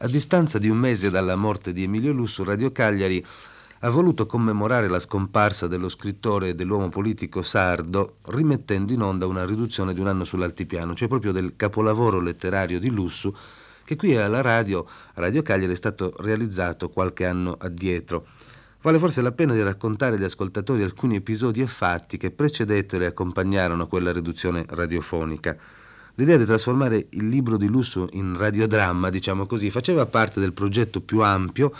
A distanza di un mese dalla morte di Emilio Lussu, Radio Cagliari ha voluto commemorare la scomparsa dello scrittore e dell'uomo politico sardo, rimettendo in onda una riduzione di un anno sull'altipiano, cioè proprio del capolavoro letterario di Lussu, che qui alla radio, Radio Cagliari, è stato realizzato qualche anno addietro. Vale forse la pena di raccontare agli ascoltatori alcuni episodi e fatti che precedettero e accompagnarono quella riduzione radiofonica. L'idea di trasformare il libro di lusso in radiodramma, diciamo così, faceva parte del progetto più ampio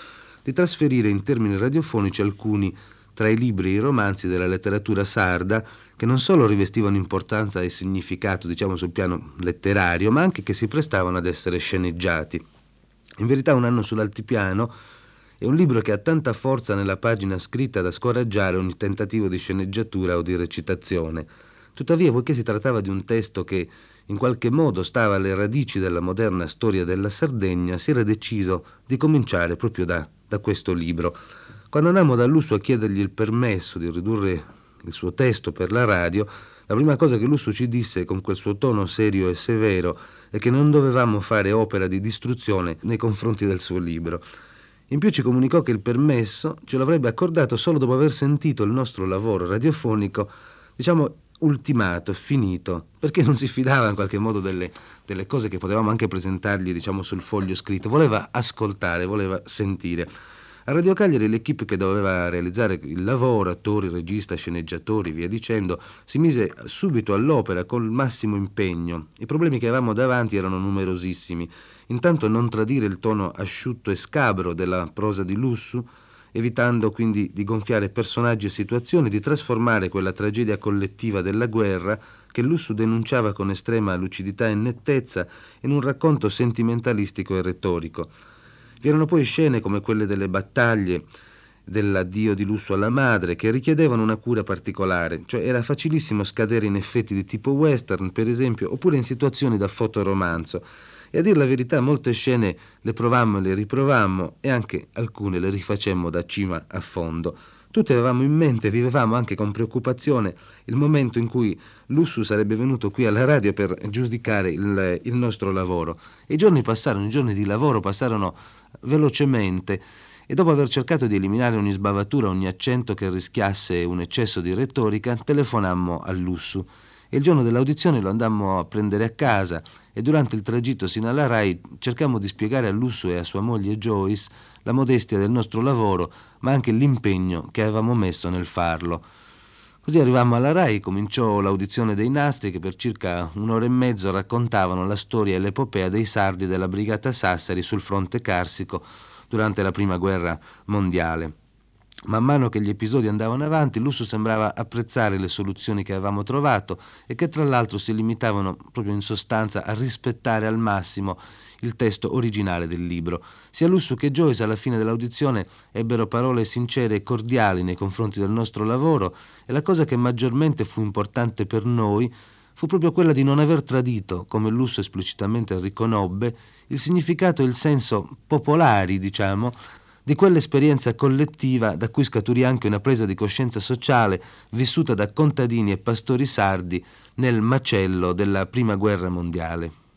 di trasferire in termini radiofonici alcuni tra i libri e i romanzi della letteratura sarda che non solo rivestivano importanza e significato, diciamo, sul piano letterario, ma anche che si prestavano ad essere sceneggiati. In verità un anno sull'altipiano è un libro che ha tanta forza nella pagina scritta da scoraggiare ogni tentativo di sceneggiatura o di recitazione. Tuttavia, poiché si trattava di un testo che in qualche modo stava alle radici della moderna storia della Sardegna, si era deciso di cominciare proprio da, da questo libro. Quando andammo da Lusso a chiedergli il permesso di ridurre il suo testo per la radio, la prima cosa che Lusso ci disse con quel suo tono serio e severo è che non dovevamo fare opera di distruzione nei confronti del suo libro. In più ci comunicò che il permesso ce l'avrebbe accordato solo dopo aver sentito il nostro lavoro radiofonico, diciamo ultimato, finito, perché non si fidava in qualche modo delle, delle cose che potevamo anche presentargli diciamo, sul foglio scritto, voleva ascoltare, voleva sentire. A Radio Cagliari l'equipe che doveva realizzare il lavoro, attori, regista, sceneggiatori, via dicendo, si mise subito all'opera col massimo impegno. I problemi che avevamo davanti erano numerosissimi. Intanto non tradire il tono asciutto e scabro della prosa di Lussu, evitando quindi di gonfiare personaggi e situazioni, di trasformare quella tragedia collettiva della guerra che Lussu denunciava con estrema lucidità e nettezza in un racconto sentimentalistico e retorico. Vi erano poi scene come quelle delle battaglie, dell'addio di Lussu alla madre, che richiedevano una cura particolare, cioè era facilissimo scadere in effetti di tipo western, per esempio, oppure in situazioni da fotoromanzo e a dire la verità molte scene le provammo e le riprovammo e anche alcune le rifacemmo da cima a fondo. Tutti avevamo in mente, vivevamo anche con preoccupazione il momento in cui Lussu sarebbe venuto qui alla radio per giudicare il, il nostro lavoro. I giorni passarono, i giorni di lavoro passarono velocemente e dopo aver cercato di eliminare ogni sbavatura, ogni accento che rischiasse un eccesso di retorica, telefonammo a Lussu e il giorno dell'audizione lo andammo a prendere a casa e durante il tragitto sino alla RAI cercammo di spiegare a Lusso e a sua moglie Joyce la modestia del nostro lavoro, ma anche l'impegno che avevamo messo nel farlo. Così arrivammo alla RAI, cominciò l'audizione dei nastri che per circa un'ora e mezzo raccontavano la storia e l'epopea dei sardi della brigata Sassari sul fronte carsico durante la prima guerra mondiale. Man mano che gli episodi andavano avanti, Lusso sembrava apprezzare le soluzioni che avevamo trovato e che tra l'altro si limitavano proprio in sostanza a rispettare al massimo il testo originale del libro. Sia Lusso che Joyce alla fine dell'audizione ebbero parole sincere e cordiali nei confronti del nostro lavoro e la cosa che maggiormente fu importante per noi fu proprio quella di non aver tradito, come Lusso esplicitamente riconobbe, il significato e il senso popolari, diciamo, di quell'esperienza collettiva da cui scaturì anche una presa di coscienza sociale vissuta da contadini e pastori sardi nel macello della Prima Guerra Mondiale.